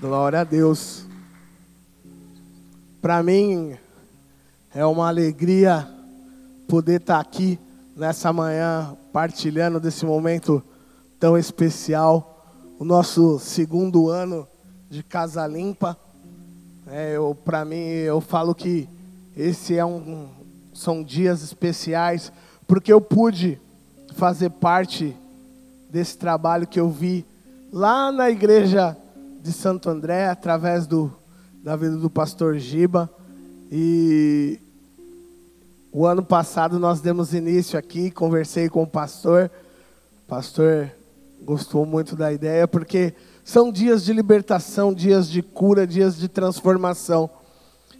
Glória a Deus. Para mim é uma alegria poder estar aqui nessa manhã partilhando desse momento tão especial, o nosso segundo ano de Casa Limpa. É, eu, para mim, eu falo que esse é um, são dias especiais porque eu pude fazer parte desse trabalho que eu vi lá na igreja de Santo André, através do, da vida do pastor Giba. E o ano passado nós demos início aqui, conversei com o pastor. O pastor gostou muito da ideia, porque são dias de libertação, dias de cura, dias de transformação.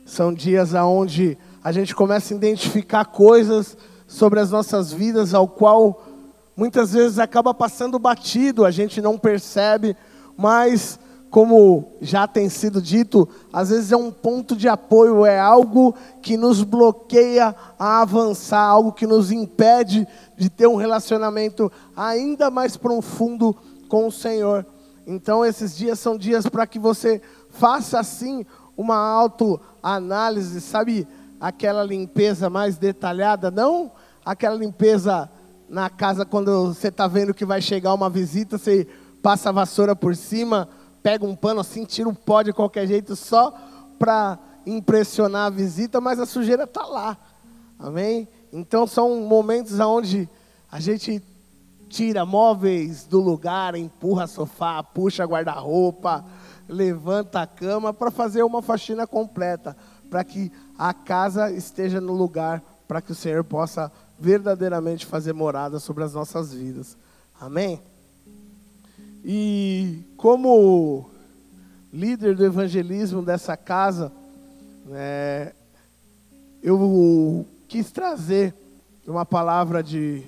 São dias aonde a gente começa a identificar coisas sobre as nossas vidas, ao qual muitas vezes acaba passando batido, a gente não percebe, mas como já tem sido dito, às vezes é um ponto de apoio, é algo que nos bloqueia a avançar, algo que nos impede de ter um relacionamento ainda mais profundo com o Senhor. Então, esses dias são dias para que você faça assim uma autoanálise, sabe? Aquela limpeza mais detalhada, não aquela limpeza na casa quando você está vendo que vai chegar uma visita, você passa a vassoura por cima pega um pano assim, tira o pó de qualquer jeito só para impressionar a visita, mas a sujeira está lá. Amém? Então são momentos onde a gente tira móveis do lugar, empurra sofá, puxa guarda-roupa, levanta a cama para fazer uma faxina completa, para que a casa esteja no lugar, para que o Senhor possa verdadeiramente fazer morada sobre as nossas vidas. Amém? E como líder do evangelismo dessa casa, né, eu quis trazer uma palavra de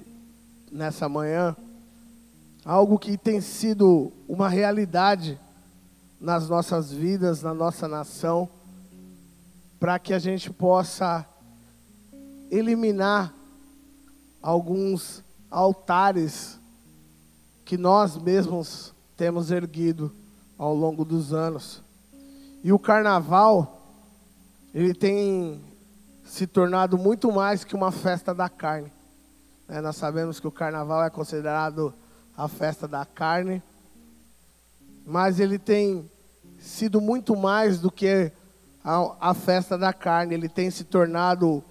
nessa manhã, algo que tem sido uma realidade nas nossas vidas, na nossa nação, para que a gente possa eliminar alguns altares que nós mesmos temos erguido ao longo dos anos. E o carnaval, ele tem se tornado muito mais que uma festa da carne. É, nós sabemos que o carnaval é considerado a festa da carne, mas ele tem sido muito mais do que a, a festa da carne, ele tem se tornado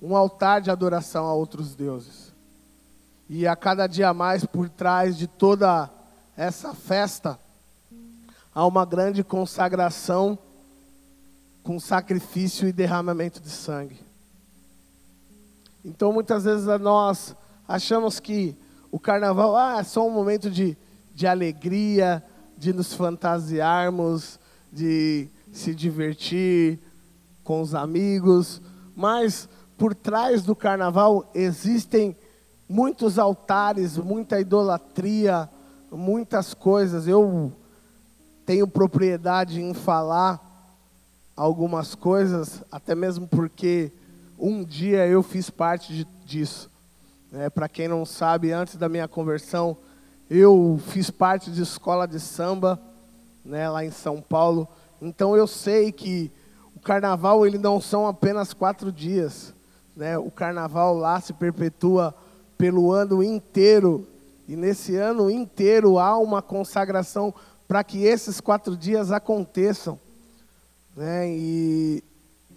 um altar de adoração a outros deuses. E a cada dia mais, por trás de toda essa festa, há uma grande consagração com sacrifício e derramamento de sangue. Então, muitas vezes nós achamos que o carnaval ah, é só um momento de, de alegria, de nos fantasiarmos, de se divertir com os amigos, mas por trás do carnaval existem muitos altares, muita idolatria, muitas coisas. Eu tenho propriedade em falar algumas coisas, até mesmo porque um dia eu fiz parte de, disso. É, Para quem não sabe, antes da minha conversão, eu fiz parte de escola de samba, né, lá em São Paulo. Então eu sei que o carnaval ele não são apenas quatro dias, né? O carnaval lá se perpetua pelo ano inteiro. E nesse ano inteiro há uma consagração para que esses quatro dias aconteçam. Né? E,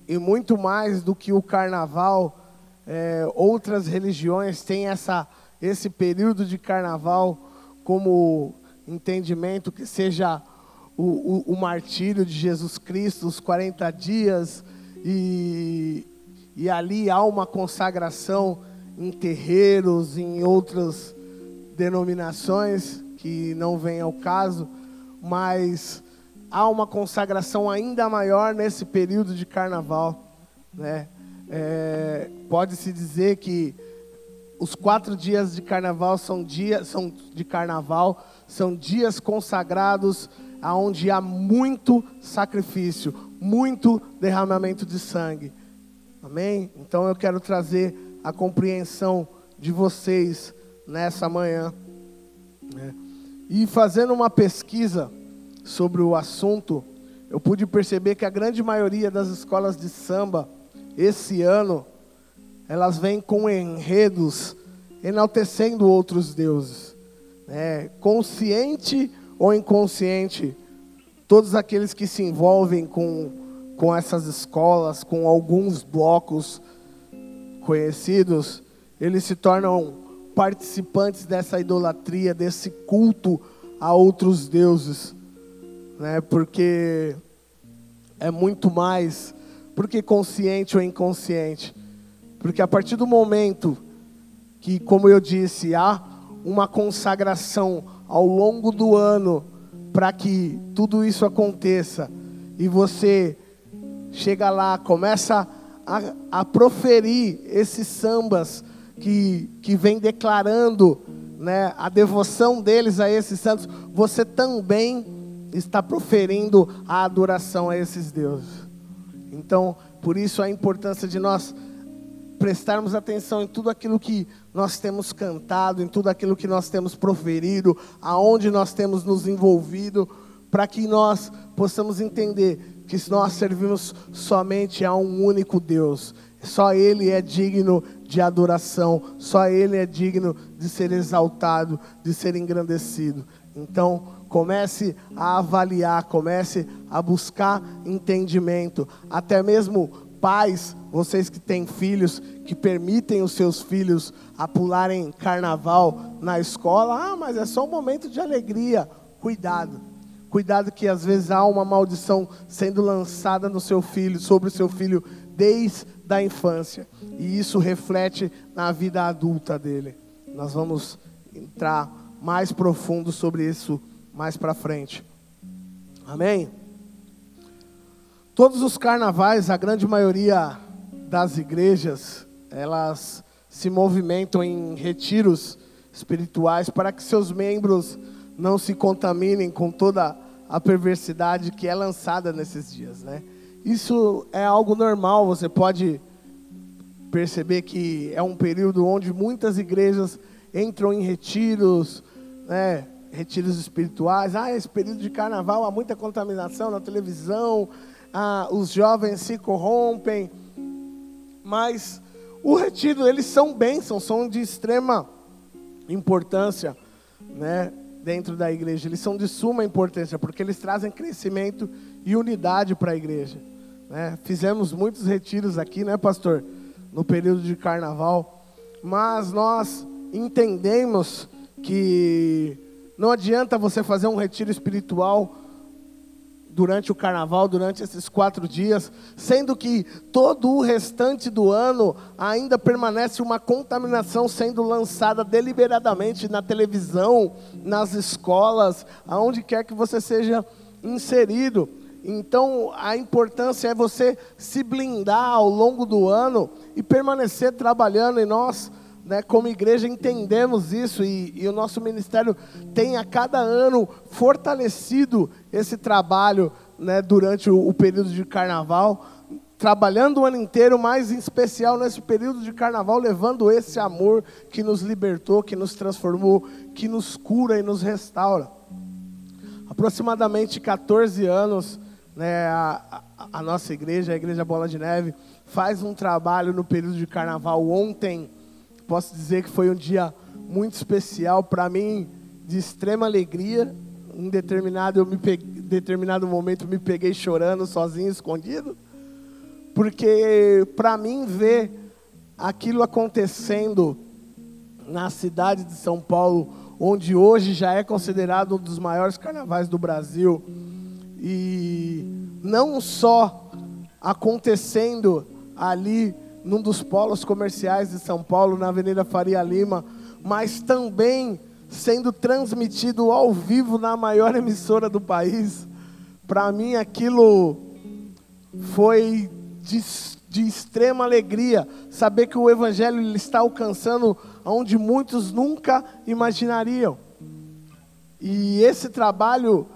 e muito mais do que o carnaval, é, outras religiões têm essa, esse período de carnaval como entendimento que seja o, o, o martírio de Jesus Cristo, os 40 dias, e, e ali há uma consagração em terreiros, em outras denominações, que não vem ao caso, mas há uma consagração ainda maior nesse período de carnaval. Né? É, Pode-se dizer que os quatro dias de carnaval são dias são de carnaval são dias consagrados aonde há muito sacrifício, muito derramamento de sangue. Amém? Então eu quero trazer a compreensão de vocês nessa manhã. Né? E fazendo uma pesquisa sobre o assunto, eu pude perceber que a grande maioria das escolas de samba, esse ano, elas vêm com enredos enaltecendo outros deuses. Né? Consciente ou inconsciente, todos aqueles que se envolvem com, com essas escolas, com alguns blocos conhecidos, eles se tornam participantes dessa idolatria, desse culto a outros deuses, né? Porque é muito mais, porque consciente ou inconsciente, porque a partir do momento que, como eu disse, há uma consagração ao longo do ano para que tudo isso aconteça e você chega lá, começa a, a proferir esses sambas que, que vem declarando né, a devoção deles a esses santos, você também está proferindo a adoração a esses deuses. Então, por isso a importância de nós prestarmos atenção em tudo aquilo que nós temos cantado, em tudo aquilo que nós temos proferido, aonde nós temos nos envolvido, para que nós possamos entender que nós servimos somente a um único Deus. Só Ele é digno de adoração, só Ele é digno de ser exaltado, de ser engrandecido. Então, comece a avaliar, comece a buscar entendimento, até mesmo pais, vocês que têm filhos, que permitem os seus filhos a pularem carnaval na escola, ah, mas é só um momento de alegria. Cuidado. Cuidado que às vezes há uma maldição sendo lançada no seu filho, sobre o seu filho desde a infância, e isso reflete na vida adulta dele. Nós vamos entrar mais profundo sobre isso mais para frente. Amém? Todos os carnavais, a grande maioria das igrejas, elas se movimentam em retiros espirituais para que seus membros não se contaminem com toda a perversidade que é lançada nesses dias, né? Isso é algo normal, você pode perceber que é um período onde muitas igrejas entram em retiros, né, retiros espirituais. Ah, esse período de carnaval há muita contaminação na televisão, ah, os jovens se corrompem, mas o retiro, eles são bênçãos, são de extrema importância, né, dentro da igreja. Eles são de suma importância, porque eles trazem crescimento e unidade para a igreja. Né? Fizemos muitos retiros aqui, né, pastor, no período de carnaval, mas nós entendemos que não adianta você fazer um retiro espiritual durante o carnaval, durante esses quatro dias, sendo que todo o restante do ano ainda permanece uma contaminação sendo lançada deliberadamente na televisão, nas escolas, aonde quer que você seja inserido. Então, a importância é você se blindar ao longo do ano e permanecer trabalhando, e nós né, como igreja entendemos isso e, e, o nosso ministério tem a cada ano fortalecido esse trabalho né, durante o, o, período de carnaval, trabalhando o ano inteiro, mas em especial nesse período de carnaval, levando esse amor que nos libertou, que nos transformou, que nos cura e nos restaura. Aproximadamente 14 anos, né, a, a, nossa igreja, a Igreja Bola de Neve, faz um trabalho no período de carnaval. Ontem, posso dizer que foi um dia muito especial para mim, de extrema alegria. Em determinado, peguei, determinado momento me peguei chorando sozinho, escondido, porque para mim ver aquilo acontecendo na cidade de São Paulo, onde hoje já é considerado um dos maiores carnavais do Brasil, e não só acontecendo ali num dos polos comerciais de São Paulo, na Avenida Faria Lima, mas também sendo transmitido ao vivo na maior emissora do país. Para mim, aquilo foi de, de, extrema alegria saber que o Evangelho está alcançando onde muitos nunca imaginariam. E esse trabalho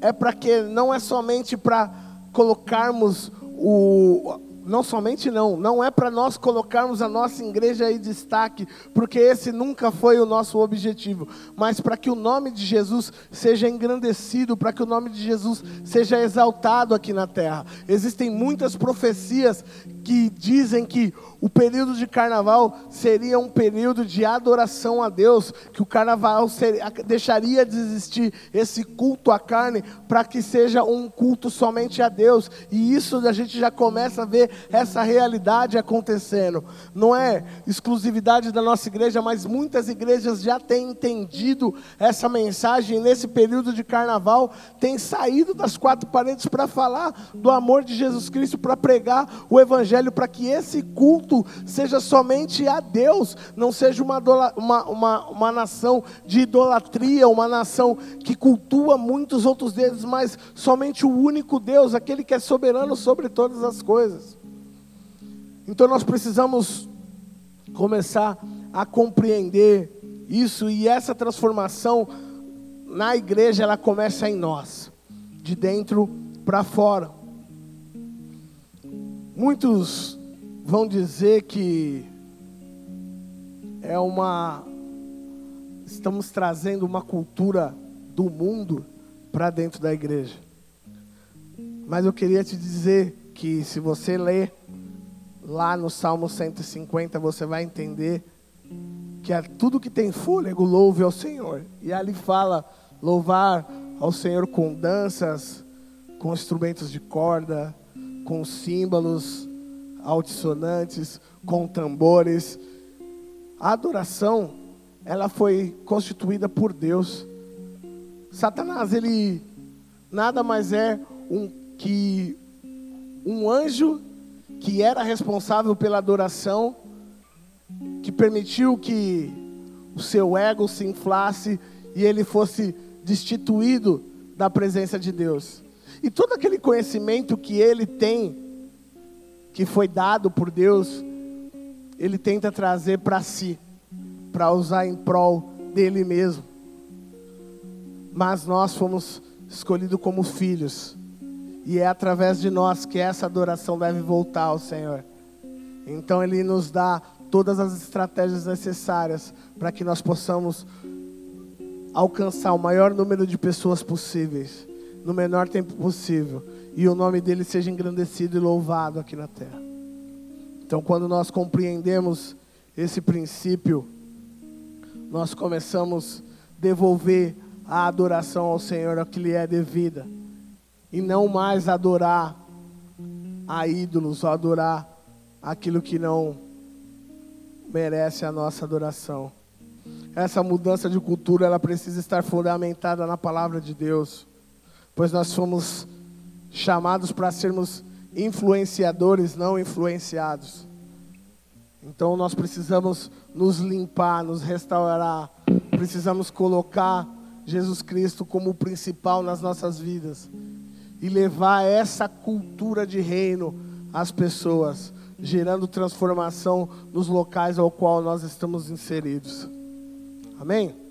é para que não é somente para colocarmos o, não somente não, não é para nós colocarmos a nossa igreja em destaque, porque esse nunca foi o nosso objetivo, mas para que o nome de Jesus seja engrandecido, para que o nome de Jesus seja exaltado aqui na terra. Existem muitas profecias que dizem que o período de carnaval seria um período de adoração a Deus, que o carnaval seria, deixaria de existir esse culto à carne para que seja um culto somente a Deus. E isso a gente já começa a ver essa realidade acontecendo. Não é exclusividade da nossa igreja, mas muitas igrejas já têm entendido essa mensagem nesse período de carnaval, têm saído das quatro paredes para falar do amor de Jesus Cristo, para pregar o evangelho, para que esse culto culto seja somente a Deus, não seja uma, uma, uma, uma nação de idolatria, uma nação que cultua muitos outros deuses, mas somente o único Deus, aquele que é soberano sobre todas as coisas. Então nós precisamos começar a compreender isso e essa transformação na igreja ela começa em nós, de dentro para fora. Muitos vão dizer que é uma estamos trazendo uma cultura do mundo para dentro da igreja. Mas eu queria te dizer que se você ler lá no Salmo 150, você vai entender que é tudo que tem fôlego louve ao Senhor. E ali fala louvar ao Senhor com danças, com instrumentos de corda, com símbolos, altissonantes, com tambores. A adoração, ela foi constituída por Deus. Satanás, ele nada mais é um que um anjo que era responsável pela adoração, que permitiu que o seu ego se inflasse e ele fosse destituído da presença de Deus. E todo aquele conhecimento que ele tem que foi dado por Deus, ele tenta trazer para si, para usar em prol dele mesmo. Mas nós fomos escolhidos como filhos, e é através de nós que essa adoração deve voltar ao Senhor. Então ele nos dá todas as estratégias necessárias para que nós possamos alcançar o maior número de pessoas possíveis, no menor tempo possível e o nome dele seja engrandecido e louvado aqui na terra. Então, quando nós compreendemos esse princípio, nós começamos a devolver a adoração ao Senhor, ao que lhe é devida, e não mais adorar a ídolos, ou adorar aquilo que não merece a nossa adoração. Essa mudança de cultura, ela precisa estar fundamentada na palavra de Deus, pois nós fomos chamados para sermos influenciadores, não influenciados. Então nós precisamos nos limpar, nos restaurar, precisamos colocar Jesus Cristo como o principal nas nossas vidas e levar essa cultura de reino às pessoas, gerando transformação nos locais ao qual nós estamos inseridos. Amém?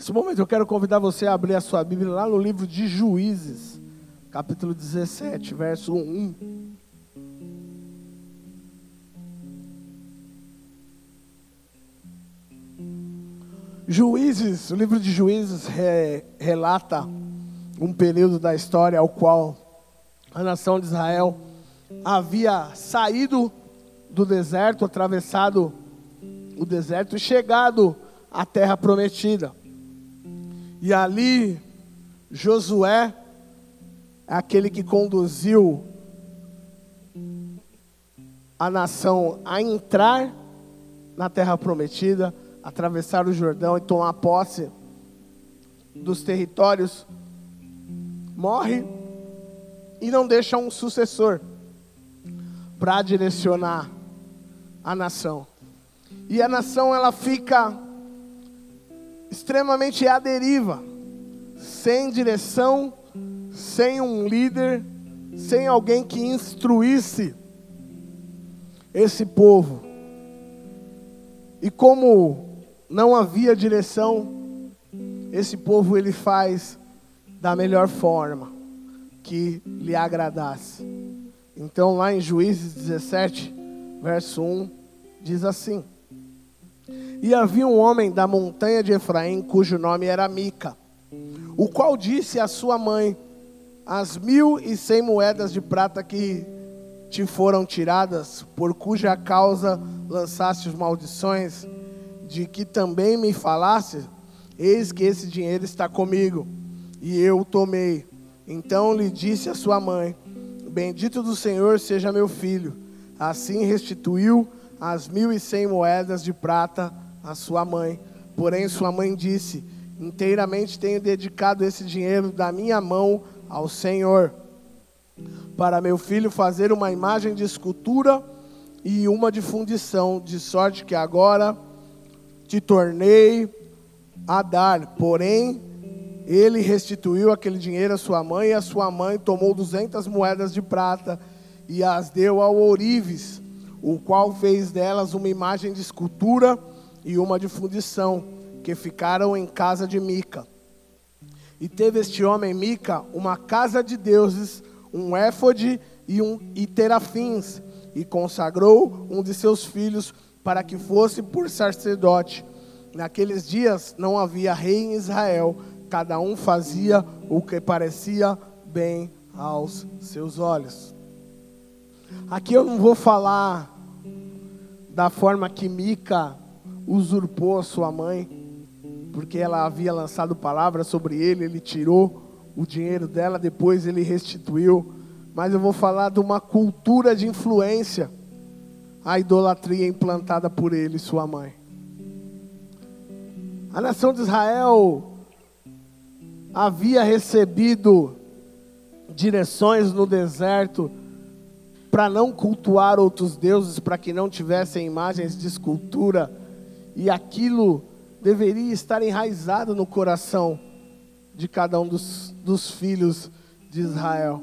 Nesse momento eu quero convidar você a abrir a sua Bíblia lá no livro de Juízes capítulo 17, verso 1. Juízes, o livro de Juízes re, relata um período da história ao qual a nação de Israel havia saído do deserto, atravessado o deserto e chegado à terra prometida. E ali Josué aquele que conduziu a nação a entrar na terra prometida, atravessar o Jordão e tomar posse dos territórios, morre e não deixa um sucessor para direcionar a nação. E a nação ela fica extremamente à deriva, sem direção sem um líder, sem alguém que instruísse esse povo. E como não havia direção, esse povo ele faz da melhor forma que lhe agradasse. Então, lá em Juízes 17, verso 1, diz assim: E havia um homem da montanha de Efraim, cujo nome era Mica, o qual disse à sua mãe: As mil e cem moedas de prata que te foram tiradas, por cuja causa lançaste as maldições, de que também me falaste, eis que esse dinheiro está comigo, e eu o tomei. Então lhe disse a sua mãe: Bendito do Senhor seja meu filho. Assim restituiu as mil e cem moedas de prata à sua mãe. Porém, sua mãe disse: Inteiramente tenho dedicado esse dinheiro da minha mão ao Senhor, para meu filho fazer uma imagem de escultura e uma de fundição, de sorte que agora te tornei a dar. Porém, ele restituiu aquele dinheiro à sua mãe, e a sua mãe tomou duzentas moedas de prata e as deu ao ourives, o qual fez delas uma imagem de escultura e uma de fundição, que ficaram em casa de Mica. E teve este homem Mica uma casa de deuses, um éfode e, um, e terafins, e consagrou um de seus filhos para que fosse por sacerdote. Naqueles dias não havia rei em Israel, cada um fazia o que parecia bem aos seus olhos. Aqui eu não vou falar da forma que Mica usurpou a sua mãe, porque ela havia lançado palavras sobre ele, ele tirou o dinheiro dela, depois ele restituiu. Mas eu vou falar de uma cultura de influência, a idolatria implantada por ele e sua mãe. A nação de Israel havia recebido direções no deserto para não cultuar outros deuses, para que não tivessem imagens de escultura, e aquilo deveria estar enraizado no coração de cada um dos, dos filhos de Israel.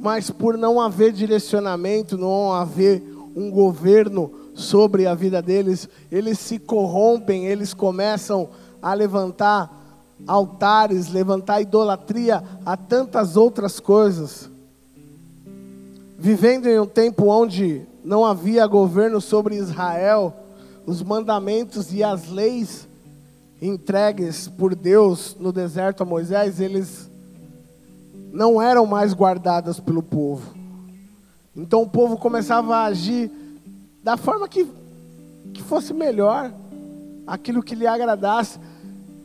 Mas por não haver direcionamento, não haver um governo sobre a vida deles, eles se corrompem, eles começam a levantar altares, levantar idolatria a tantas outras coisas. Vivendo em um tempo onde não havia governo sobre Israel, os mandamentos e as leis entregues por Deus no deserto a Moisés, eles não eram mais guardados pelo povo. Então o povo começava a agir da forma que, que fosse melhor, aquilo que lhe agradasse.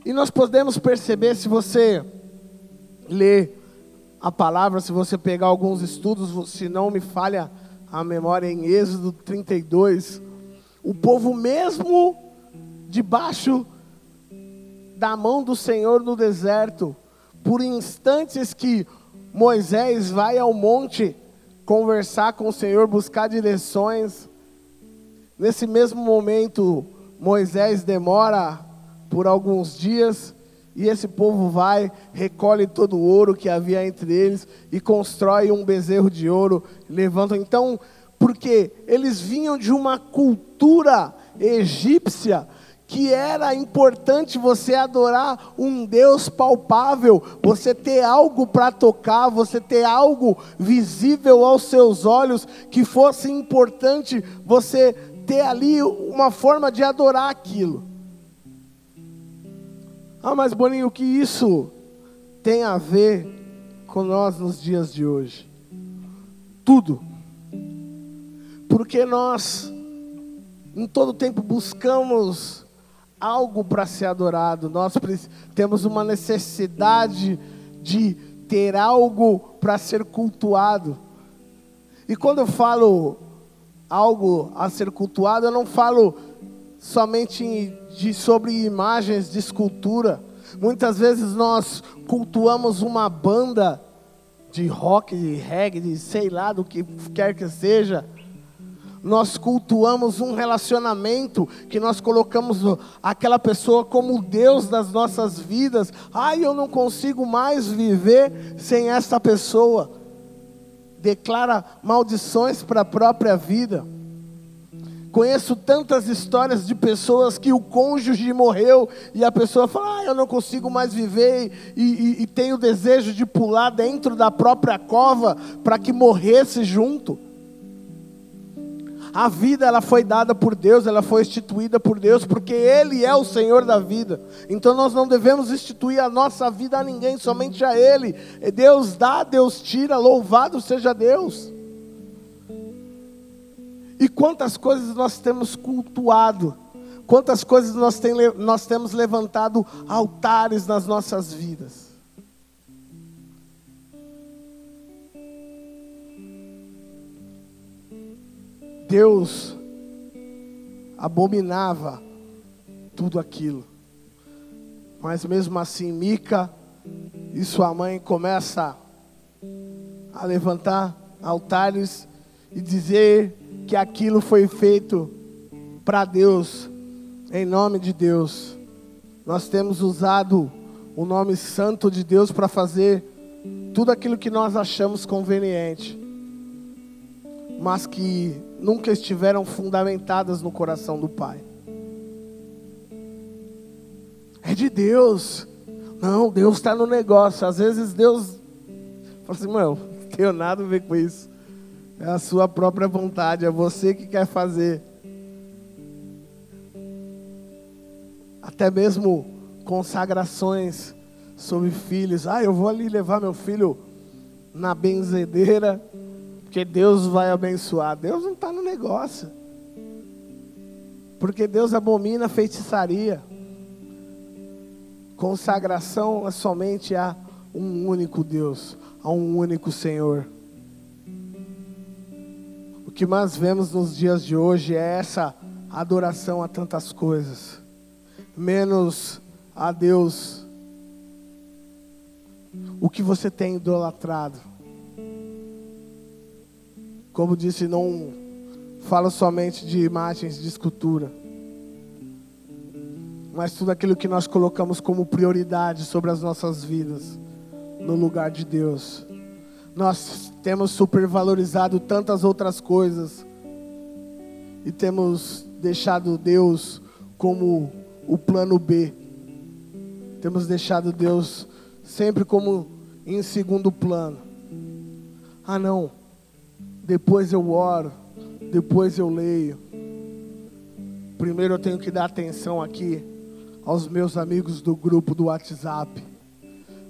E nós podemos perceber, se você ler a palavra, se você pegar alguns estudos, se não me falha a memória, em Êxodo 32, o povo mesmo debaixo da mão do Senhor no deserto, por instantes que Moisés vai ao monte conversar com o Senhor, buscar direções, nesse mesmo momento Moisés demora por alguns dias e esse povo vai, recolhe todo o ouro que havia entre eles e constrói um bezerro de ouro, levantam. Então, porque eles vinham de uma cultura egípcia que era importante você adorar um Deus palpável, você ter algo para tocar, você ter algo visível aos seus olhos, que fosse importante você ter ali uma forma de adorar aquilo. Ah, mas Boninho, o que isso tem a ver com nós nos dias de hoje? Tudo. Porque nós, em todo tempo, buscamos algo para ser adorado, nós temos uma necessidade de ter algo para ser cultuado. E quando eu falo algo a ser cultuado, eu não falo somente de, sobre imagens de escultura. Muitas vezes nós cultuamos uma banda de rock, de reggae, de sei lá do que quer que seja. Nós cultuamos um relacionamento que nós colocamos aquela pessoa como Deus das nossas vidas. Ai, eu não consigo mais viver sem essa pessoa. Declara maldições para a própria vida. Conheço tantas histórias de pessoas que o cônjuge morreu e a pessoa fala: ah, eu não consigo mais viver e, e, e tem o desejo de pular dentro da própria cova para que morresse junto. A vida ela foi dada por Deus, ela foi instituída por Deus, porque Ele é o Senhor da vida. Então nós não devemos instituir a nossa vida a ninguém, somente a Ele. Deus dá, Deus tira, louvado seja Deus. E quantas coisas nós temos cultuado, quantas coisas nós, tem, nós temos levantado altares nas nossas vidas. Deus abominava tudo aquilo. Mas mesmo assim, Mica e sua mãe começa a levantar altares e dizer que aquilo foi feito para Deus, em nome de Deus. Nós temos usado o nome santo de Deus para fazer tudo aquilo que nós achamos conveniente, mas que nunca estiveram fundamentadas no coração do Pai. É de Deus. Não, Deus está no negócio. Às vezes Deus fala assim, meu, não tenho nada a ver com isso. É a sua própria vontade, é você que quer fazer. Até mesmo consagrações sobre filhos. Ah, eu vou ali levar meu filho na benzedeira, porque Deus vai abençoar. Deus não está no negócio. Porque Deus abomina feitiçaria. Consagração é somente a um único Deus, a um único Senhor que mais vemos nos dias de hoje é essa adoração a tantas coisas, menos a Deus. O que você tem idolatrado? Como disse, não falo somente de imagens de escultura, mas tudo aquilo que nós colocamos como prioridade sobre as nossas vidas, no lugar de Deus. Nós temos supervalorizado tantas outras coisas e temos deixado Deus como o plano B. Temos deixado Deus sempre como em segundo plano. Ah, não. Depois eu oro, depois eu leio. Primeiro eu tenho que dar atenção aqui aos meus amigos do grupo do WhatsApp.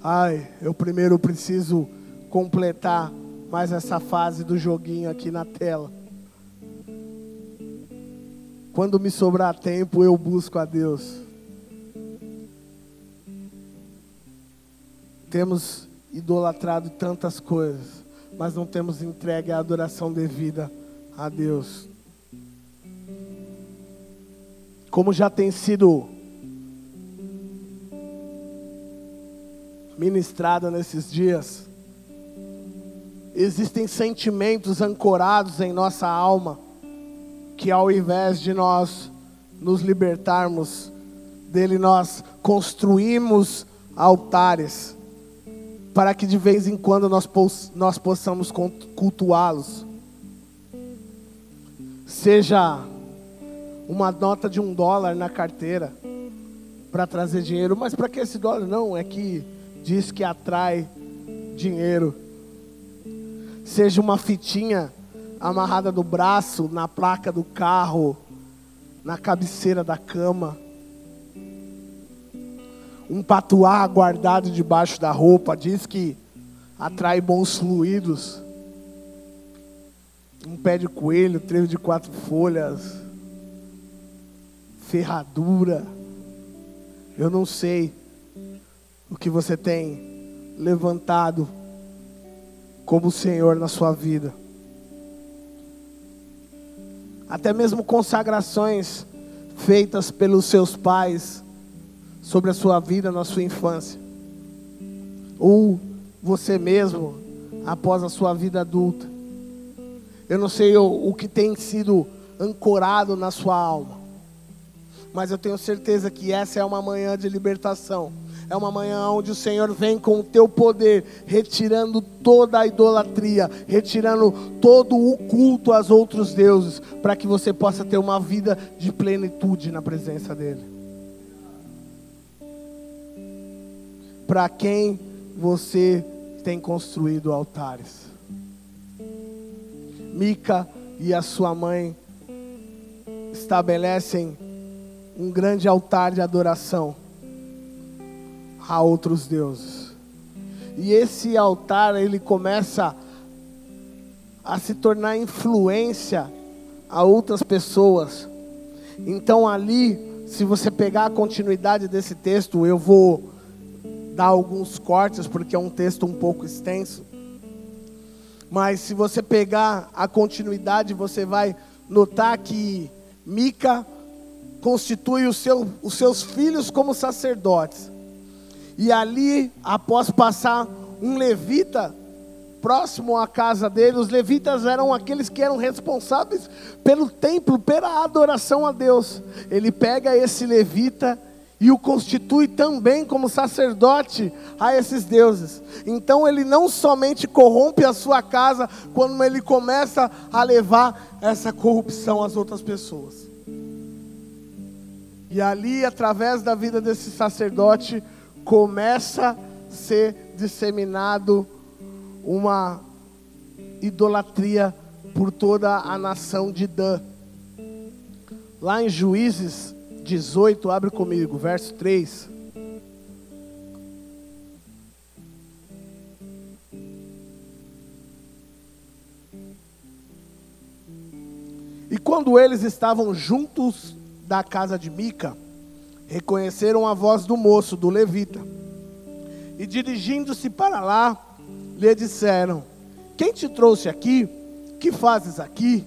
Ai, eu primeiro preciso completar mais essa fase do joguinho aqui na tela. Quando me sobrar tempo, eu busco a Deus. Temos idolatrado tantas coisas, mas não temos entregue a adoração devida a Deus. Como já tem sido ministrado nesses dias, existem sentimentos ancorados em nossa alma que ao invés de nós nos libertarmos dele, nós construímos altares para que de vez em quando nós, nós possamos cultuá-los. Seja uma nota de um dólar na carteira para trazer dinheiro, mas para que esse dólar não? É que diz que atrai dinheiro seja uma fitinha amarrada no braço, na placa do carro, na cabeceira da cama. Um patuá guardado debaixo da roupa diz que atrai bons fluidos. Um pé de coelho, trevo de quatro folhas, ferradura. Eu não sei o que você tem levantado como o Senhor na sua vida. Até mesmo consagrações feitas pelos seus pais sobre a sua vida na sua infância. Ou você mesmo após a sua vida adulta. Eu não sei o, o que tem sido ancorado na sua alma. Mas eu tenho certeza que essa é uma manhã de libertação. É uma manhã onde o Senhor vem com o teu poder, retirando toda a idolatria, retirando todo o culto aos outros deuses, para que você possa ter uma vida de plenitude na presença dEle. Para quem você tem construído altares? Mica e a sua mãe estabelecem um grande altar de adoração a outros deuses. E esse altar ele começa a se tornar influência a outras pessoas. Então ali, se você pegar a continuidade desse texto, eu vou dar alguns cortes porque é um texto um pouco extenso. Mas se você pegar a continuidade, você vai notar que Mica constitui seu, os seus filhos como sacerdotes. E ali, após passar um levita próximo à casa dele, os levitas eram aqueles que eram responsáveis pelo templo, pela adoração a Deus. Ele pega esse levita e o constitui também como sacerdote a esses deuses. Então ele não somente corrompe a sua casa, quando ele começa a levar essa corrupção às outras pessoas. E ali, através da vida desse sacerdote, começa a ser disseminado uma idolatria por toda a nação de Dan. Lá em Juízes 18, abre comigo, verso 3. E quando eles estavam juntos da casa de Mica, reconheceram a voz do moço, do levita, e dirigindo-se para lá, lhe disseram: Quem te trouxe aqui? Que fazes aqui?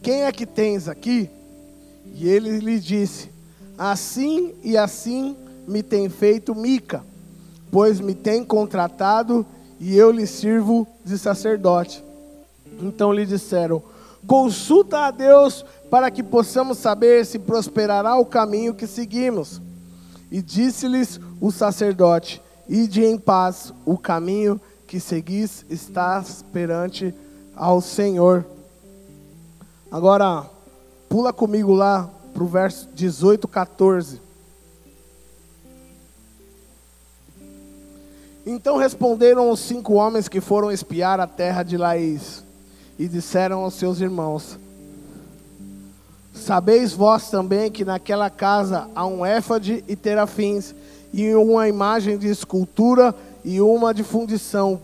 Quem é que tens aqui? E ele lhe disse: Assim e assim me tem feito Mica, pois me tem contratado e eu lhe sirvo de sacerdote. Então lhe disseram: Consulta a Deus para que possamos saber se prosperará o caminho que seguimos. E disse-lhes o sacerdote: Ide em paz, o caminho que seguis está perante ao Senhor. Agora, pula comigo lá para o verso 18, 14. Então responderam os cinco homens que foram espiar a terra de Laís, e disseram aos seus irmãos: Sabeis vós também que naquela casa há um éfade e terafins, e uma imagem de escultura e uma de fundição.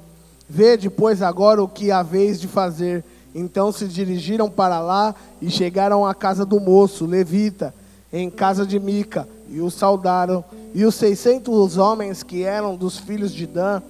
Vede, pois, agora o que haveis de fazer. Então se dirigiram para lá e chegaram à casa do moço, levita, em casa de Mica, e o saudaram. E os seiscentos homens que eram dos filhos de Dan,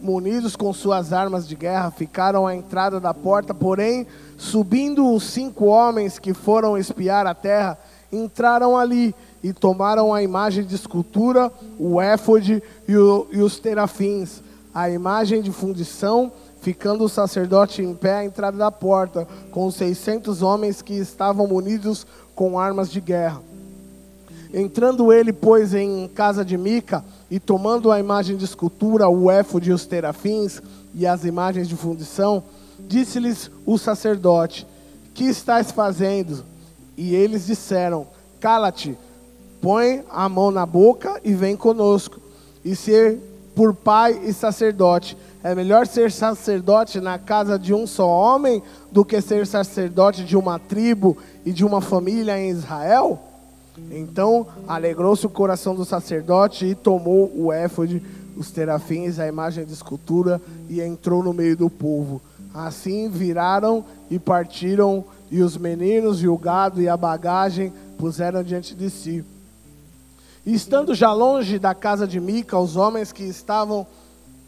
munidos com suas armas de guerra, ficaram à entrada da porta, porém, subindo os cinco homens que foram espiar a terra, entraram ali e tomaram a imagem de escultura, o éfode e, o, e os terafins, a imagem de fundição ficando o sacerdote em pé à entrada da porta, com os seiscentos homens que estavam munidos com armas de guerra. Entrando ele, pois, em casa de Mica, e tomando a imagem de escultura, o éfode e os terafins, e as imagens de fundição, disse-lhes o sacerdote: Que estás fazendo? E eles disseram: Cala-te, põe a mão na boca e vem conosco, e ser por pai e sacerdote é melhor ser sacerdote na casa de um só homem do que ser sacerdote de uma tribo e de uma família em Israel? Então alegrou-se o coração do sacerdote e tomou o éfode, os terafins, a imagem de escultura e entrou no meio do povo. Assim viraram e partiram, e os meninos e o gado e a bagagem puseram diante de si. E estando já longe da casa de Mica, os homens que estavam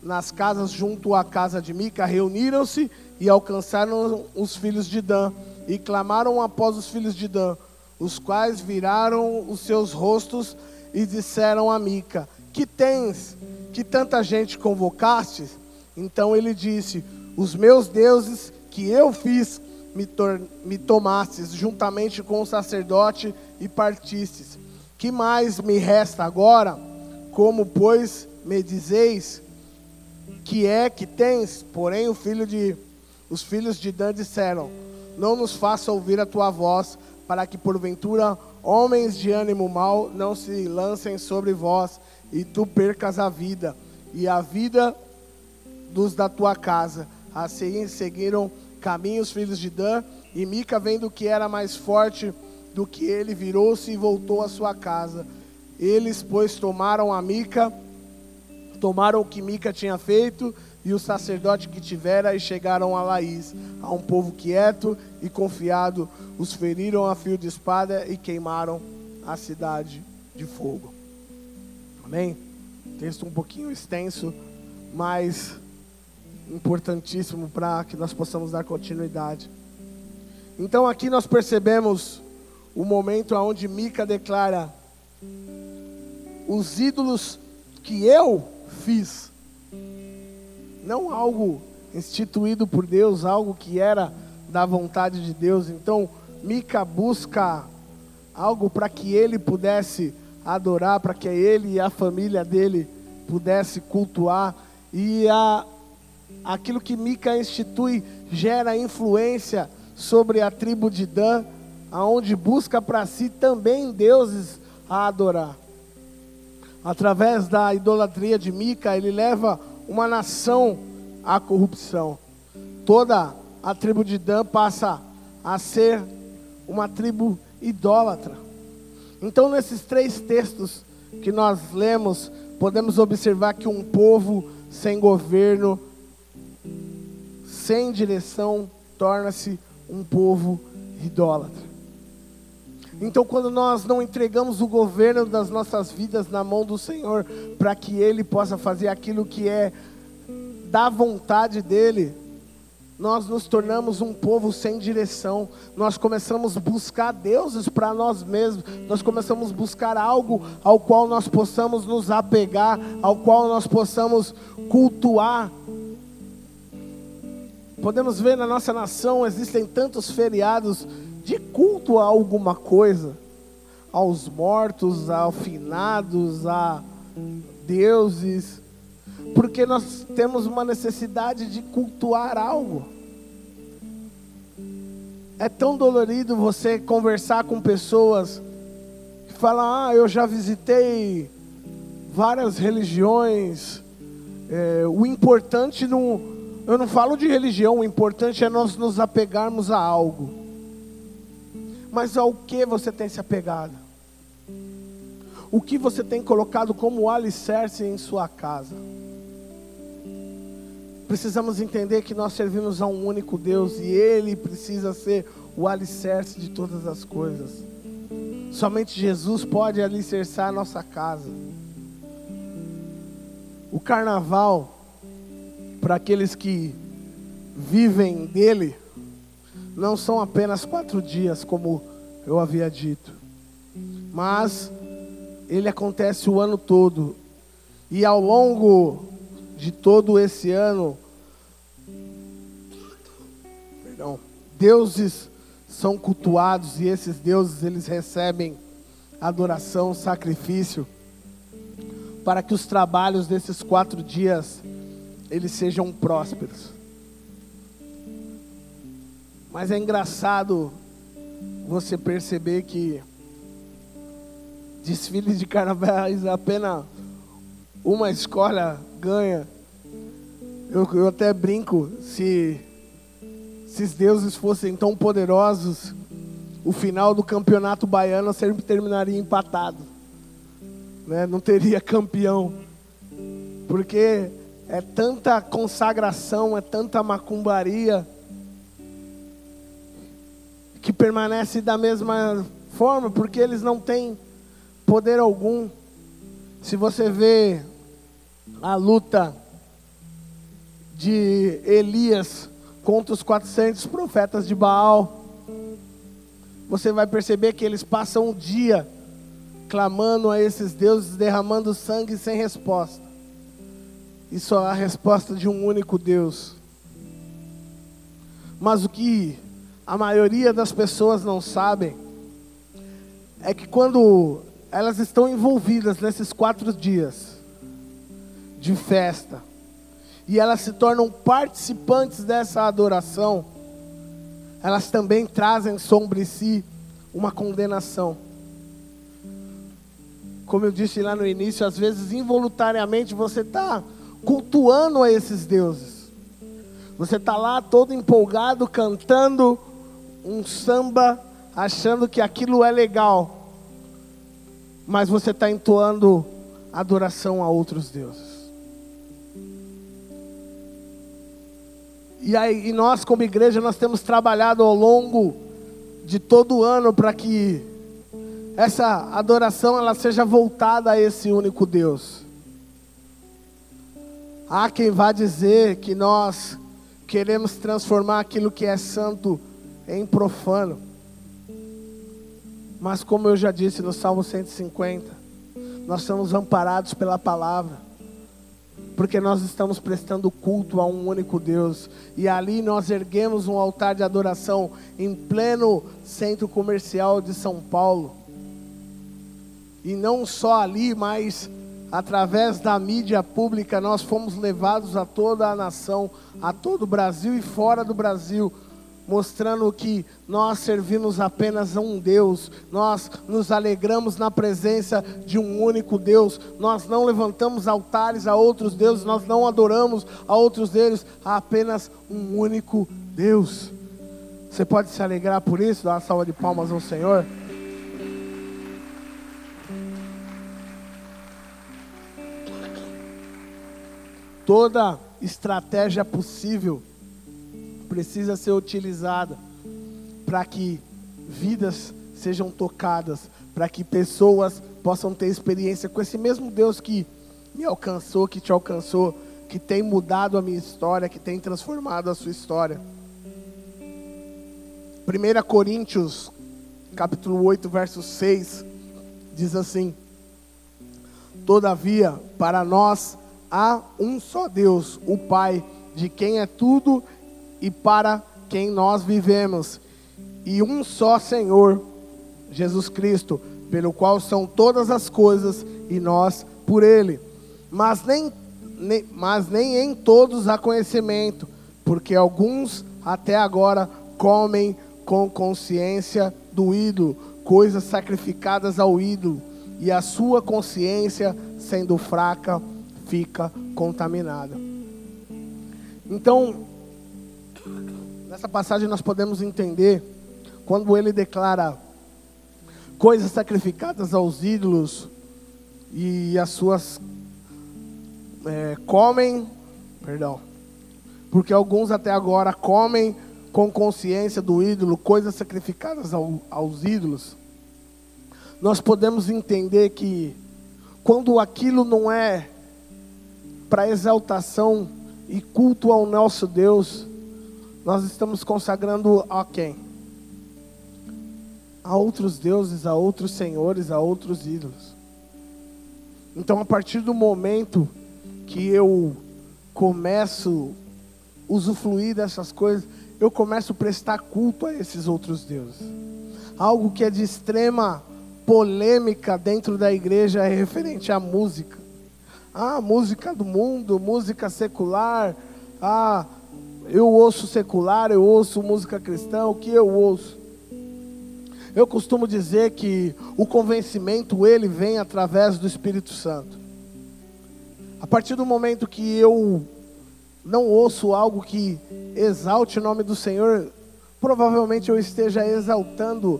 nas casas junto à casa de Mica, reuniram-se e alcançaram os filhos de Dan e clamaram após os filhos de Dan, os quais viraram os seus rostos e disseram a Mica: Que tens? Que tanta gente convocaste? Então ele disse: Os meus deuses que eu fiz me, me tomastes juntamente com o sacerdote e partistes. Que mais me resta agora? Como, pois, me dizeis que é que tens? Porém, o filho de os filhos de Dan disseram: Não nos faça ouvir a tua voz, para que porventura homens de ânimo mau não se lancem sobre vós e tu percas a vida e a vida dos da tua casa. Assim seguiram caminhos filhos de Dan, e Mica, vendo que era mais forte do que ele, virou-se e voltou à sua casa. Eles, pois, tomaram a Mica, tomaram o que Mica tinha feito e o sacerdote que tivera e chegaram a Laís, a um povo quieto e confiado, os feriram a fio de espada e queimaram a cidade de fogo. Amém? Texto um pouquinho extenso, mas importantíssimo para que nós possamos dar continuidade. Então aqui nós percebemos o momento onde Mica declara: os ídolos que eu fiz, não algo instituído por Deus, algo que era da vontade de Deus. Então Mica busca algo para que ele pudesse adorar, para que ele e a família dele pudesse cultuar e a, aquilo que Mica institui gera influência sobre a tribo de Dan, aonde busca para si também deuses a adorar. Através da idolatria de Mica, ele leva uma nação à corrupção. Toda a tribo de Dan passa a ser uma tribo idólatra. Então, nesses três textos que nós lemos, podemos observar que um povo sem governo, sem direção, torna-se um povo idólatra. Então, quando nós não entregamos o governo das nossas vidas na mão do Senhor, para que Ele possa fazer aquilo que é da vontade dEle, nós nos tornamos um povo sem direção. Nós começamos a buscar deuses para nós mesmos. Nós começamos a buscar algo ao qual nós possamos nos apegar, ao qual nós possamos cultuar. Podemos ver na nossa nação existem tantos feriados de culto a alguma coisa, aos mortos, a finados, a deuses, porque nós temos uma necessidade de cultuar algo. É tão dolorido você conversar com pessoas que falam: Ah, eu já visitei várias religiões. É, o importante não eu não falo de religião, o importante é nós nos apegarmos a algo. Mas ao que você tem se apegado? O que você tem colocado como alicerce em sua casa? Precisamos entender que nós servimos a um único Deus e Ele precisa ser o alicerce de todas as coisas. Somente Jesus pode alicerçar a nossa casa. O carnaval para aqueles que vivem dele, não são apenas quatro dias, como eu havia dito, mas ele acontece o ano todo, e ao longo de todo esse ano, perdão, deuses são cultuados e esses deuses eles recebem adoração, sacrifício, para que os trabalhos desses quatro dias eles sejam prósperos. Mas é engraçado você perceber que desfiles de carnavais apenas uma escola ganha. Eu, eu até brinco, se, se os deuses fossem tão poderosos, o final do campeonato baiano sempre terminaria empatado. Né? Não teria campeão. Porque é tanta consagração, é tanta macumbaria, que permanece da mesma forma, porque eles não têm poder algum. Se você vê a luta de Elias contra os 400 profetas de Baal, você vai perceber que eles passam um dia clamando a esses deuses, derramando sangue sem resposta. E só há a resposta de um único Deus. Mas o que a maioria das pessoas não sabem é que quando elas estão envolvidas nesses quatro dias, de festa, e elas se tornam participantes dessa adoração, elas também trazem sobre si uma condenação. Como eu disse lá no início, às vezes involuntariamente você está cultuando a esses deuses. Você está lá todo empolgado, cantando um samba, achando que aquilo é legal, mas você está entoando adoração a outros deuses. E aí, e nós como igreja, nós temos trabalhado ao longo de todo o ano para que essa adoração ela seja voltada a esse único Deus. Há quem vá dizer que nós queremos transformar aquilo que é santo em profano. Mas como eu já disse no Salmo 150, nós somos amparados pela palavra porque nós estamos prestando culto a um único Deus. E ali nós erguemos um altar de adoração em pleno centro comercial de São Paulo. E não só ali, mas através da mídia pública nós fomos levados a toda a nação, a todo o Brasil e fora do Brasil mostrando que nós servimos apenas a um Deus, nós nos alegramos na presença de um único Deus, nós não levantamos altares a outros deuses, nós não adoramos a outros deuses, a apenas um único Deus. Você pode se alegrar por isso, dar uma salva de palmas ao Senhor? Toda estratégia possível precisa ser utilizada para que vidas sejam tocadas, para que pessoas possam ter experiência com esse mesmo Deus que me alcançou, que te alcançou, que tem mudado a minha história, que tem transformado a sua história. 1 Coríntios, capítulo 8, verso 6, diz assim: Todavia, para nós há um só Deus, o Pai, de quem é tudo e para quem nós vivemos, e um só Senhor, Jesus Cristo, pelo qual são todas as coisas e nós por Ele. Mas nem, nem, mas nem em todos há conhecimento, porque alguns até agora comem com consciência do ídolo, coisas sacrificadas ao ídolo, e a sua consciência, sendo fraca, fica contaminada. Então, Nessa passagem nós podemos entender quando ele declara coisas sacrificadas aos ídolos e as suas é, comem, perdão, porque alguns até agora comem com consciência do ídolo coisas sacrificadas ao, aos ídolos. Nós podemos entender que quando aquilo não é para exaltação e culto ao nosso Deus, nós estamos consagrando a quem? A outros deuses, a outros senhores, a outros ídolos. Então, a partir do momento que eu começo a usufruir dessas coisas, eu começo a prestar culto a esses outros deuses. Algo que é de extrema polêmica dentro da igreja é referente à música. Ah, música do mundo, música secular, ah, eu ouço secular, eu ouço música cristã, o que eu ouço? Eu costumo dizer que o convencimento ele vem através do Espírito Santo. A partir do momento que eu não ouço algo que exalte o nome do Senhor, provavelmente eu esteja exaltando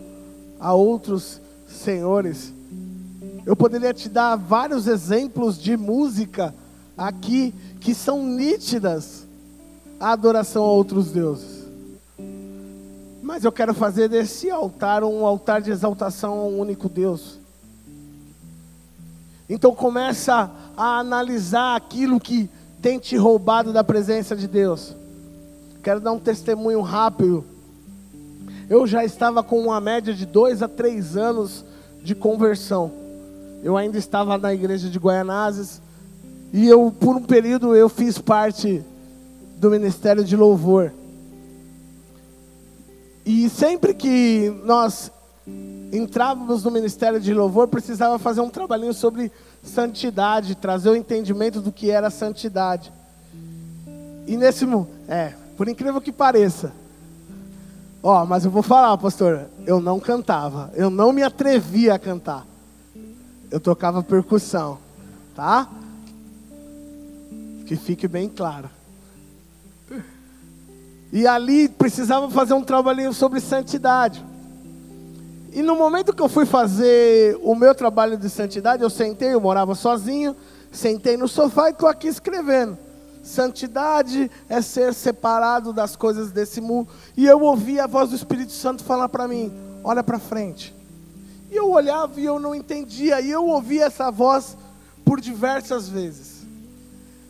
a outros senhores. Eu poderia te dar vários exemplos de música aqui que são nítidas a adoração a outros deuses. Mas eu quero fazer desse altar um altar de exaltação a um único Deus. Então começa a analisar aquilo que tem te roubado da presença de Deus. Quero dar um testemunho rápido. Eu já estava com uma média de dois a três anos de conversão. Eu ainda estava na igreja de Guaianazes e eu por um período eu fiz parte do ministério de louvor. E sempre que nós entrávamos no ministério de louvor, precisava fazer um trabalhinho sobre santidade, trazer o entendimento do que era santidade. E nesse, é, por incrível que pareça, ó, mas eu vou falar, pastor, eu não cantava, eu não me atrevia a cantar. Eu tocava percussão, tá? Que fique bem claro. E ali precisava fazer um trabalhinho sobre santidade. E no momento que eu fui fazer o meu trabalho de santidade, eu sentei, eu morava sozinho, sentei no sofá e estou aqui escrevendo. Santidade é ser separado das coisas desse mundo. E eu ouvi a voz do Espírito Santo falar para mim: olha para frente. E eu olhava e eu não entendia. E eu ouvi essa voz por diversas vezes.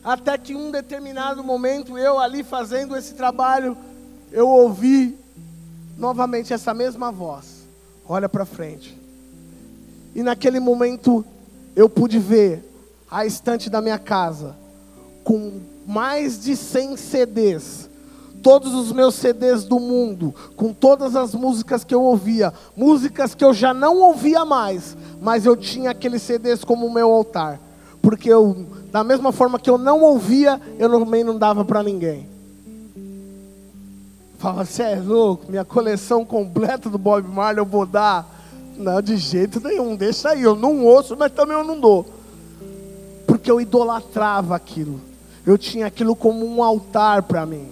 Até que em um determinado momento, eu ali fazendo esse trabalho, eu ouvi novamente essa mesma voz: olha para frente. E naquele momento eu pude ver a estante da minha casa com mais de 100 CDs. Todos os meus CDs do mundo, com todas as músicas que eu ouvia, músicas que eu já não ouvia mais, mas eu tinha aqueles CDs como meu altar, porque eu, da mesma forma que eu não ouvia, eu também não dava para ninguém. Fala, você é louco, minha coleção completa do Bob Marley eu vou dar. Não, de jeito nenhum, deixa aí, eu não ouço, mas também eu não dou. Porque eu idolatrava aquilo eu tinha aquilo como um altar para mim.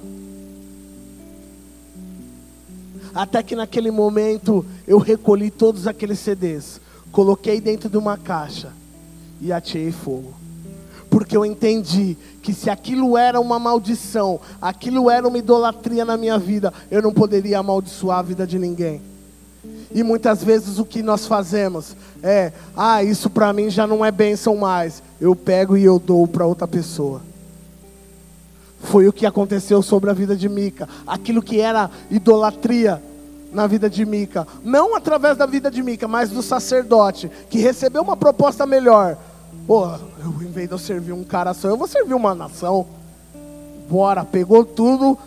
Até que naquele momento eu recolhi todos aqueles CDs, coloquei dentro de uma caixa e atirei fogo. Porque eu entendi que se aquilo era uma maldição, aquilo era uma idolatria na minha vida, eu não poderia amaldiçoar a vida de ninguém. E muitas vezes o que nós fazemos é: ah, isso para mim já não é bênção mais. Eu pego e eu dou para outra pessoa. Foi o que aconteceu sobre a vida de Mica. Aquilo que era idolatria na vida de Mica. Não através da vida de Mica, mas do sacerdote, que recebeu uma proposta melhor. Pô, eu, em vez de eu servir um cara só, eu vou servir uma nação. Bora, pegou tudo,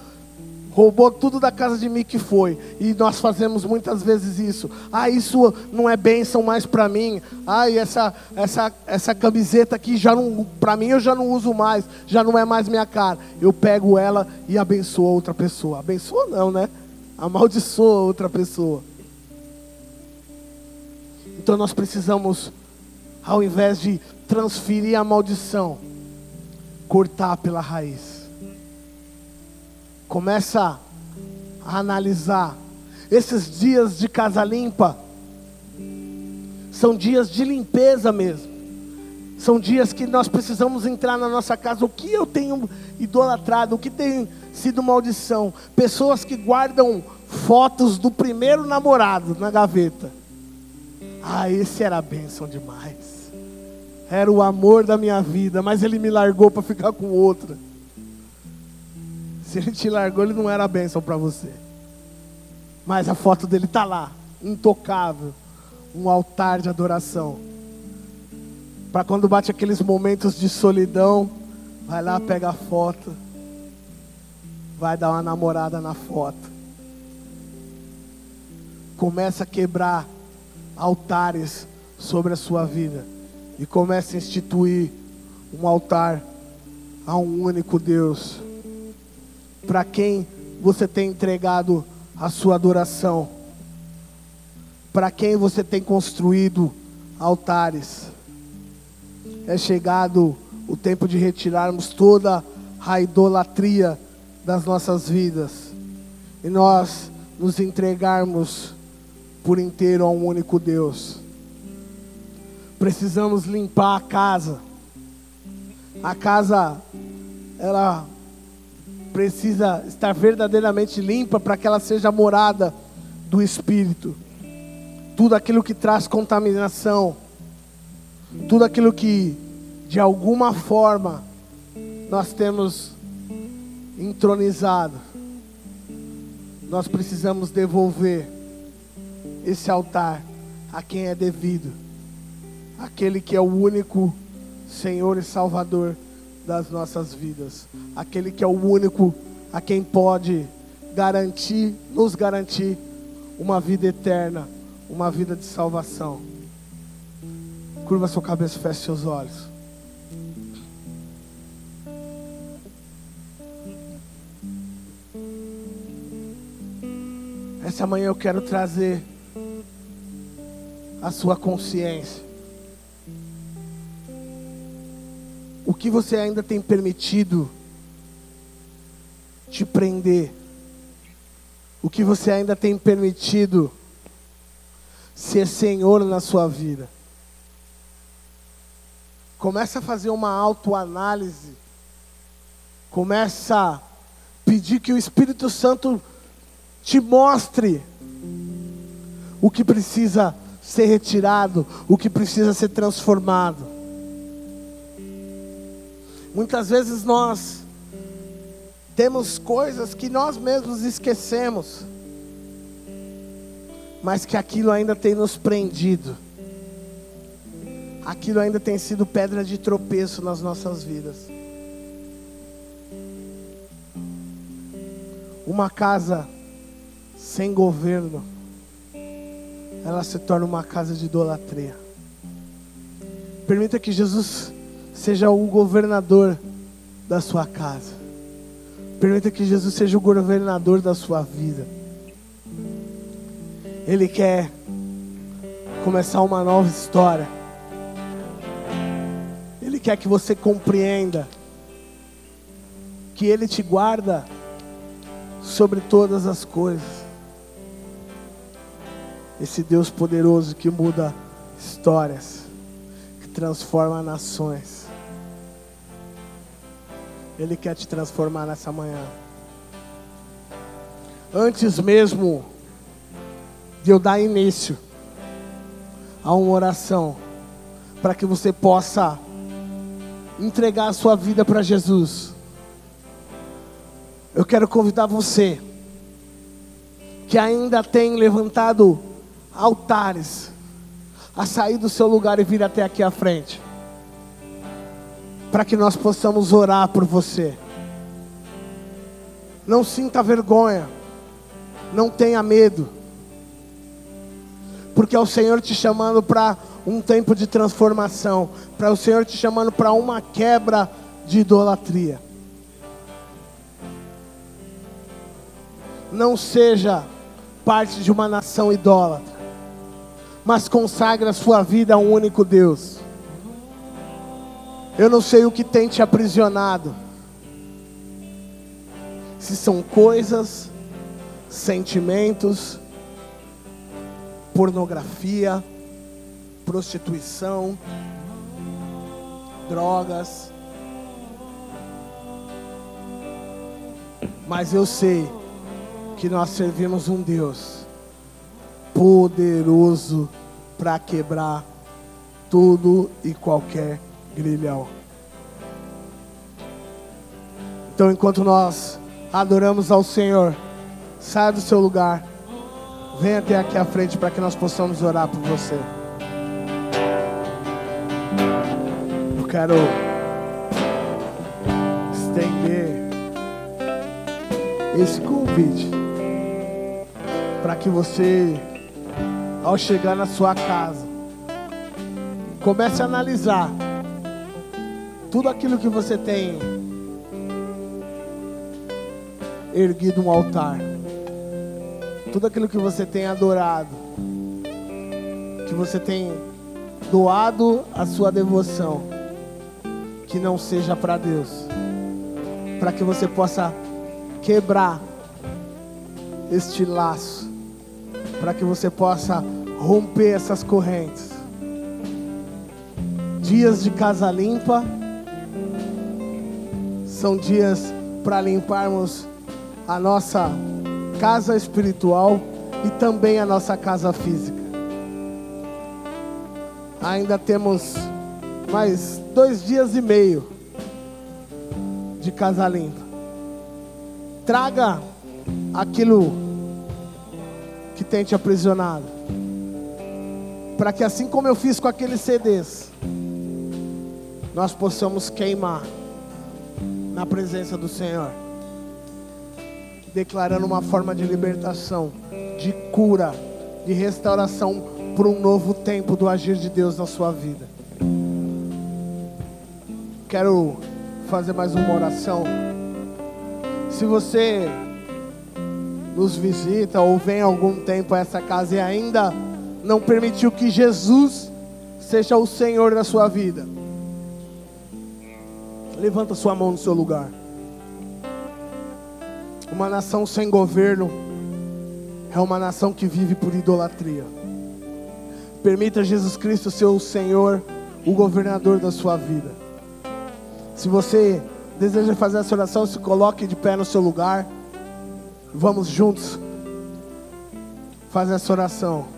roubou tudo da casa de mim que foi. E nós fazemos muitas vezes isso. Ah, isso não é bênção mais para mim. Ah, e essa, essa, essa camiseta aqui já não, para mim eu já não uso mais, já não é mais minha cara. Eu pego ela e abençoo outra pessoa. Abençoa não, né? Amaldiçoa outra pessoa. Então nós precisamos, ao invés de transferir a maldição, cortar pela raiz. Começa a analisar. Esses dias de casa limpa são dias de limpeza mesmo. São dias que nós precisamos entrar na nossa casa. O que eu tenho idolatrado? O que tem sido maldição? Pessoas que guardam fotos do primeiro namorado na gaveta. Ah, esse era a bênção demais. Era o amor da minha vida, mas ele me largou para ficar com outra. Se ele te largou, ele não era bênção para você. Mas a foto dele está lá, intocável, um altar de adoração. Para quando bate aqueles momentos de solidão, vai lá, pega a foto, vai dar uma namorada na foto. Começa a quebrar altares sobre a sua vida e começa a instituir um altar a um único Deus para quem você tem entregado a sua adoração, para quem você tem construído altares. É chegado o tempo de retirarmos toda a idolatria das nossas vidas e nós nos entregarmos por inteiro a um único Deus. Precisamos limpar a casa. A casa, ela precisa estar verdadeiramente limpa para que ela seja morada do Espírito. Tudo aquilo que traz contaminação, tudo aquilo que de alguma forma nós temos entronizado, nós precisamos devolver esse altar a quem é devido, aquele que é o único Senhor e Salvador das nossas vidas. Aquele que é o único a quem pode garantir, nos garantir uma vida eterna, uma vida de salvação. Curva sua cabeça, feche seus olhos. Essa manhã eu quero trazer a sua consciência. O que você ainda tem permitido te prender? O que você ainda tem permitido ser Senhor na sua vida? Começa a fazer uma autoanálise. Começa a pedir que o Espírito Santo te mostre o que precisa ser retirado, o que precisa ser transformado. Muitas vezes nós temos coisas que nós mesmos esquecemos, mas que aquilo ainda tem nos prendido, aquilo ainda tem sido pedra de tropeço nas nossas vidas. Uma casa sem governo, ela se torna uma casa de idolatria. Permita que Jesus seja o governador da sua casa. Permita que Jesus seja o governador da sua vida. Ele quer começar uma nova história. Ele quer que você compreenda que Ele te guarda sobre todas as coisas esse Deus poderoso que muda histórias, que transforma nações. Ele quer te transformar nessa manhã. Antes mesmo de eu dar início a uma oração, para que você possa entregar a sua vida para Jesus, eu quero convidar você que ainda tem levantado altares a sair do seu lugar e vir até aqui à frente, para que nós possamos orar por você. Não sinta vergonha, não tenha medo, porque é o Senhor te chamando para um tempo de transformação, para o Senhor te chamando para uma quebra de idolatria. Não seja parte de uma nação idólatra mas consagra a sua vida a um único Deus. Eu não sei o que tem te aprisionado. Se são coisas, sentimentos, pornografia, prostituição, drogas. Mas eu sei que nós servimos um Deus poderoso para quebrar tudo e qualquer grilhão. Então, enquanto nós adoramos ao Senhor, saia do seu lugar, venha até aqui à frente para que nós possamos orar por você. Eu quero estender esse convite para que você ao chegar na sua casa, comece a analisar tudo aquilo que você tem erguido um altar, tudo aquilo que você tem adorado, que você tem doado a sua devoção, que não seja para Deus, para que você possa quebrar este laço para que você possa romper essas correntes. Dias de casa limpa são dias para limparmos a nossa casa espiritual e também a nossa casa física. Ainda temos mais dois dias e meio de casa limpa. Traga aquilo que tem te aprisionado. Para que assim como eu fiz com aqueles CDs, nós possamos queimar na presença do Senhor, declarando uma forma de libertação, de cura, de restauração para um novo tempo do agir de Deus na sua vida. Quero fazer mais uma oração. Se você nos visita ou vem algum tempo a essa casa e ainda não permitiu que Jesus seja o Senhor da sua vida, levanta sua mão no seu lugar. Uma nação sem governo é uma nação que vive por idolatria. Permita Jesus Cristo ser o Senhor, o governador da sua vida. Se você deseja fazer essa oração, se coloque de pé no seu lugar. Vamos juntos fazer essa oração.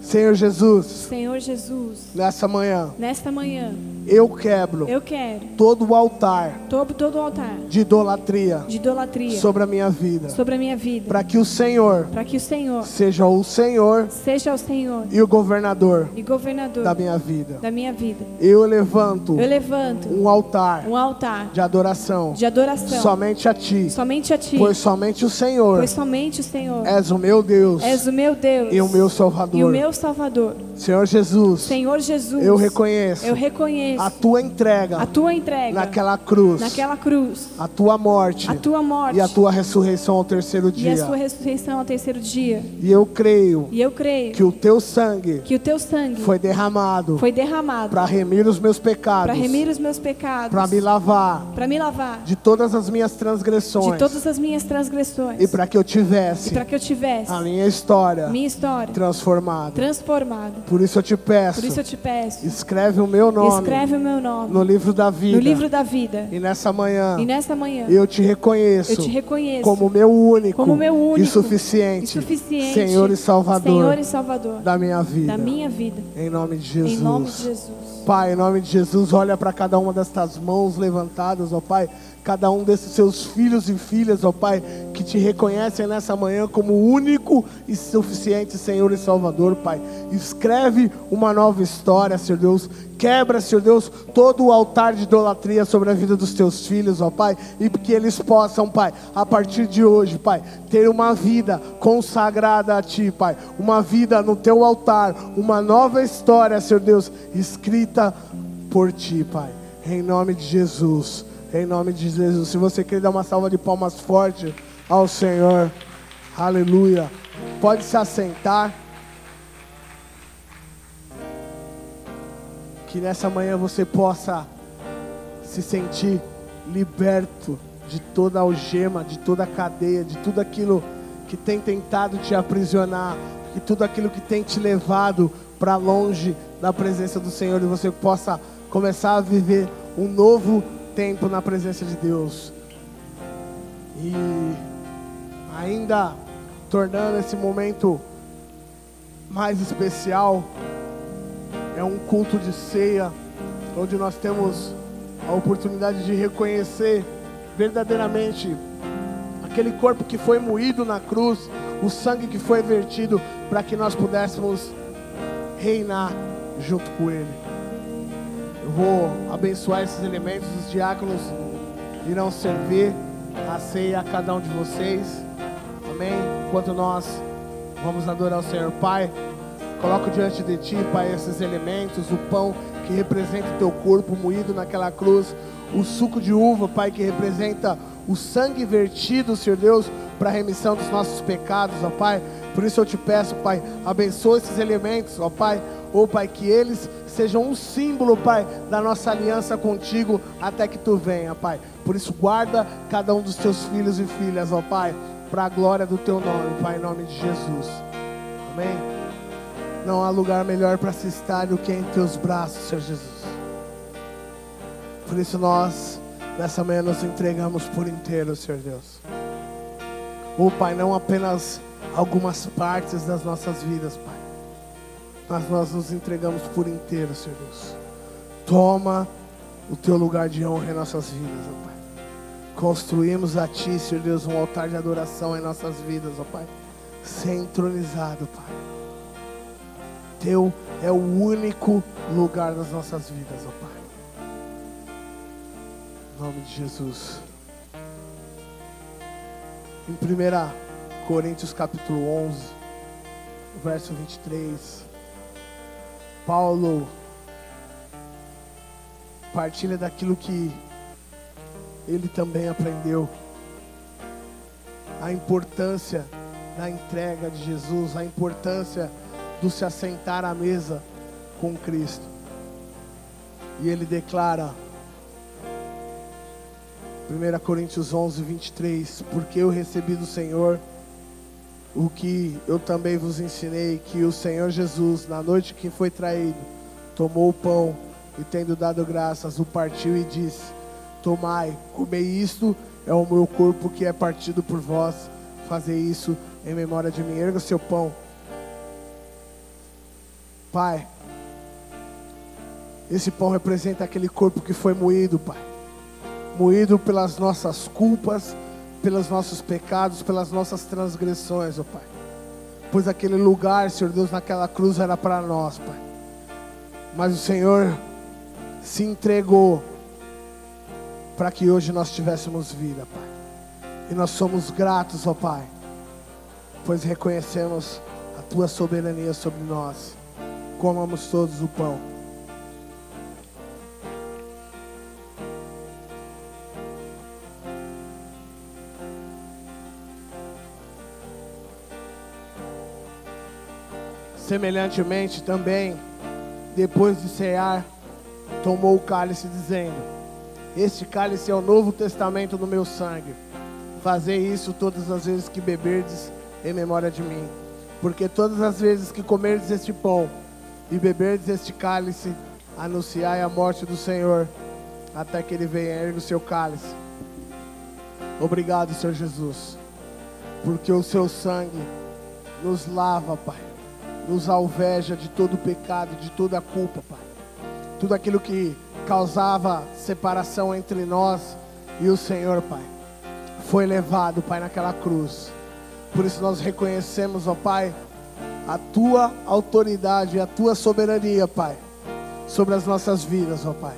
Senhor Jesus, Senhor Jesus, nessa manhã, nesta manhã, eu quebro eu quero todo o altar todo, todo o altar de idolatria de idolatria sobre a minha vida, sobre a minha vida, para que o Senhor para que o Senhor seja o Senhor seja o Senhor e o governador e governador da minha vida. da minha vida. Eu levanto Eu levanto um altar um altar de adoração de adoração somente a Ti, somente a Ti, pois somente o Senhor pois somente o Senhor és o meu Deus és o meu Deus e o meu Salvador. e o meu Salvador. Senhor Jesus, Senhor Jesus, eu reconheço eu reconheço a Tua entrega a tua entrega naquela cruz, naquela cruz, a Tua morte a tua morte e a Tua ressurreição ao terceiro e a dia. sua ressurreição ao terceiro dia. E eu creio E eu creio que o Teu sangue que o teu sangue foi derramado foi derramado para remir os meus pecados, para remir os meus pecados, para me lavar para me lavar de todas as minhas transgressões de todas as minhas transgressões e para que eu tivesse para que eu tivesse a minha história minha história transformada. transformada. Por isso eu te peço, Por isso eu te peço, escreve o meu nome escreve o meu nome no livro da vida. no livro da vida. E nessa manhã E nesta manhã eu te reconheço eu te reconheço como meu único, como meu único e suficiente, e suficiente Senhor e Salvador Senhor e Salvador da minha vida. da minha vida. Em nome de Jesus. Em nome de Jesus. Pai, em nome de Jesus, olha para cada uma destas mãos levantadas, ó Pai. Cada um desses seus filhos e filhas, ó Pai, que te reconhecem nessa manhã como único e suficiente Senhor e Salvador, Pai. Escreve uma nova história, Senhor Deus. Quebra, Senhor Deus, todo o altar de idolatria sobre a vida dos teus filhos, ó Pai. E que eles possam, Pai, a partir de hoje, Pai, ter uma vida consagrada a Ti, Pai. Uma vida no Teu altar. Uma nova história, Senhor Deus, escrita por Ti, Pai. Em nome de Jesus. Em nome de Jesus. Se você quer dar uma salva de palmas forte ao Senhor. Aleluia. Pode se assentar. Que nessa manhã você possa se sentir liberto de toda algema, de toda cadeia, de tudo aquilo que tem tentado te aprisionar, de tudo aquilo que tem te levado para longe da presença do Senhor e você possa começar a viver um novo tempo na presença de Deus. E ainda tornando esse momento mais especial, é um culto de ceia, onde nós temos a oportunidade de reconhecer verdadeiramente aquele corpo que foi moído na cruz, o sangue que foi vertido para que nós pudéssemos reinar junto com Ele. Eu vou abençoar esses elementos, os diáconos irão servir a ceia a cada um de vocês. Amém? Enquanto nós vamos adorar o Senhor Pai, coloco diante de Ti, Pai, esses elementos, o pão que representa o Teu corpo moído naquela cruz, o suco de uva, Pai, que representa o sangue vertido, Senhor Deus, para a remissão dos nossos pecados, ó Pai. Por isso eu te peço, Pai, abençoa esses elementos, ó Pai, ou Pai, que eles sejam um símbolo, Pai, da nossa aliança contigo até que tu venha, Pai. Por isso guarda cada um dos teus filhos e filhas, ó Pai, para a glória do teu nome, Pai, em nome de Jesus. Amém. Não há lugar melhor para se estar do que em teus braços, Senhor Jesus. Por isso nós, nessa manhã, nos entregamos por inteiro, Senhor Deus. Oh, Pai, não apenas algumas partes das nossas vidas, Pai. Mas nós nos entregamos por inteiro, Senhor Deus. Toma o teu lugar de honra em nossas vidas, ó Pai. Construímos a Ti, Senhor Deus, um altar de adoração em nossas vidas, ó Pai. Centralizado, Pai. Teu é o único lugar das nossas vidas, ó Pai. Em nome de Jesus. Em 1 Coríntios capítulo 11, o verso 23. Paulo partilha daquilo que ele também aprendeu. A importância da entrega de Jesus, a importância do se assentar à mesa com Cristo. E ele declara, 1 Coríntios 11, 23: Porque eu recebi do Senhor o que eu também vos ensinei, que o Senhor Jesus, na noite que foi traído, tomou o pão e, tendo dado graças, o partiu e disse: Tomai, comei isto, é o meu corpo que é partido por vós, fazei isso em memória de mim. Erga o seu pão. Pai, esse pão representa aquele corpo que foi moído, Pai. Moído pelas nossas culpas, pelos nossos pecados, pelas nossas transgressões, ó Pai. Pois aquele lugar, Senhor Deus, naquela cruz era para nós, Pai. Mas o Senhor se entregou para que hoje nós tivéssemos vida, Pai. E nós somos gratos, ó Pai, pois reconhecemos a Tua soberania sobre nós. Comamos todos o pão. Semelhantemente também, depois de cear, tomou o cálice, dizendo: Este cálice é o novo testamento do meu sangue. Fazei isso todas as vezes que beberdes em memória de mim. Porque todas as vezes que comerdes este pão e beberdes este cálice, anunciai a morte do Senhor, até que ele venha ergue o seu cálice. Obrigado, Senhor Jesus, porque o seu sangue nos lava, Pai nos alveja de todo o pecado, de toda a culpa, Pai. Tudo aquilo que causava separação entre nós e o Senhor, Pai, foi levado, Pai, naquela cruz. Por isso nós reconhecemos, ó Pai, a tua autoridade, a tua soberania, Pai, sobre as nossas vidas, ó Pai.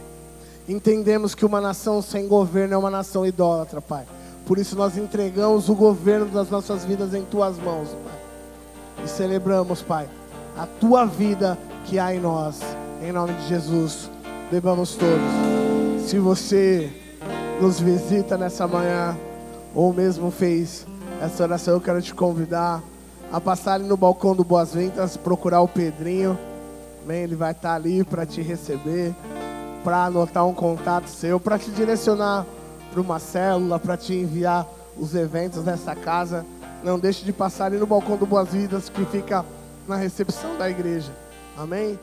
Entendemos que uma nação sem governo é uma nação idólatra, Pai. Por isso nós entregamos o governo das nossas vidas em tuas mãos, Pai. E celebramos, Pai, a tua vida que há em nós. Em nome de Jesus, bebamos todos. Se você nos visita nessa manhã, ou mesmo fez essa oração, eu quero te convidar a passar no balcão do Boas Ventas, procurar o Pedrinho. Amém? Ele vai estar ali para te receber, para anotar um contato seu, para te direcionar para uma célula, para te enviar os eventos dessa casa. Não deixe de passar ali no balcão do Boas Vidas, que fica na recepção da igreja. Amém?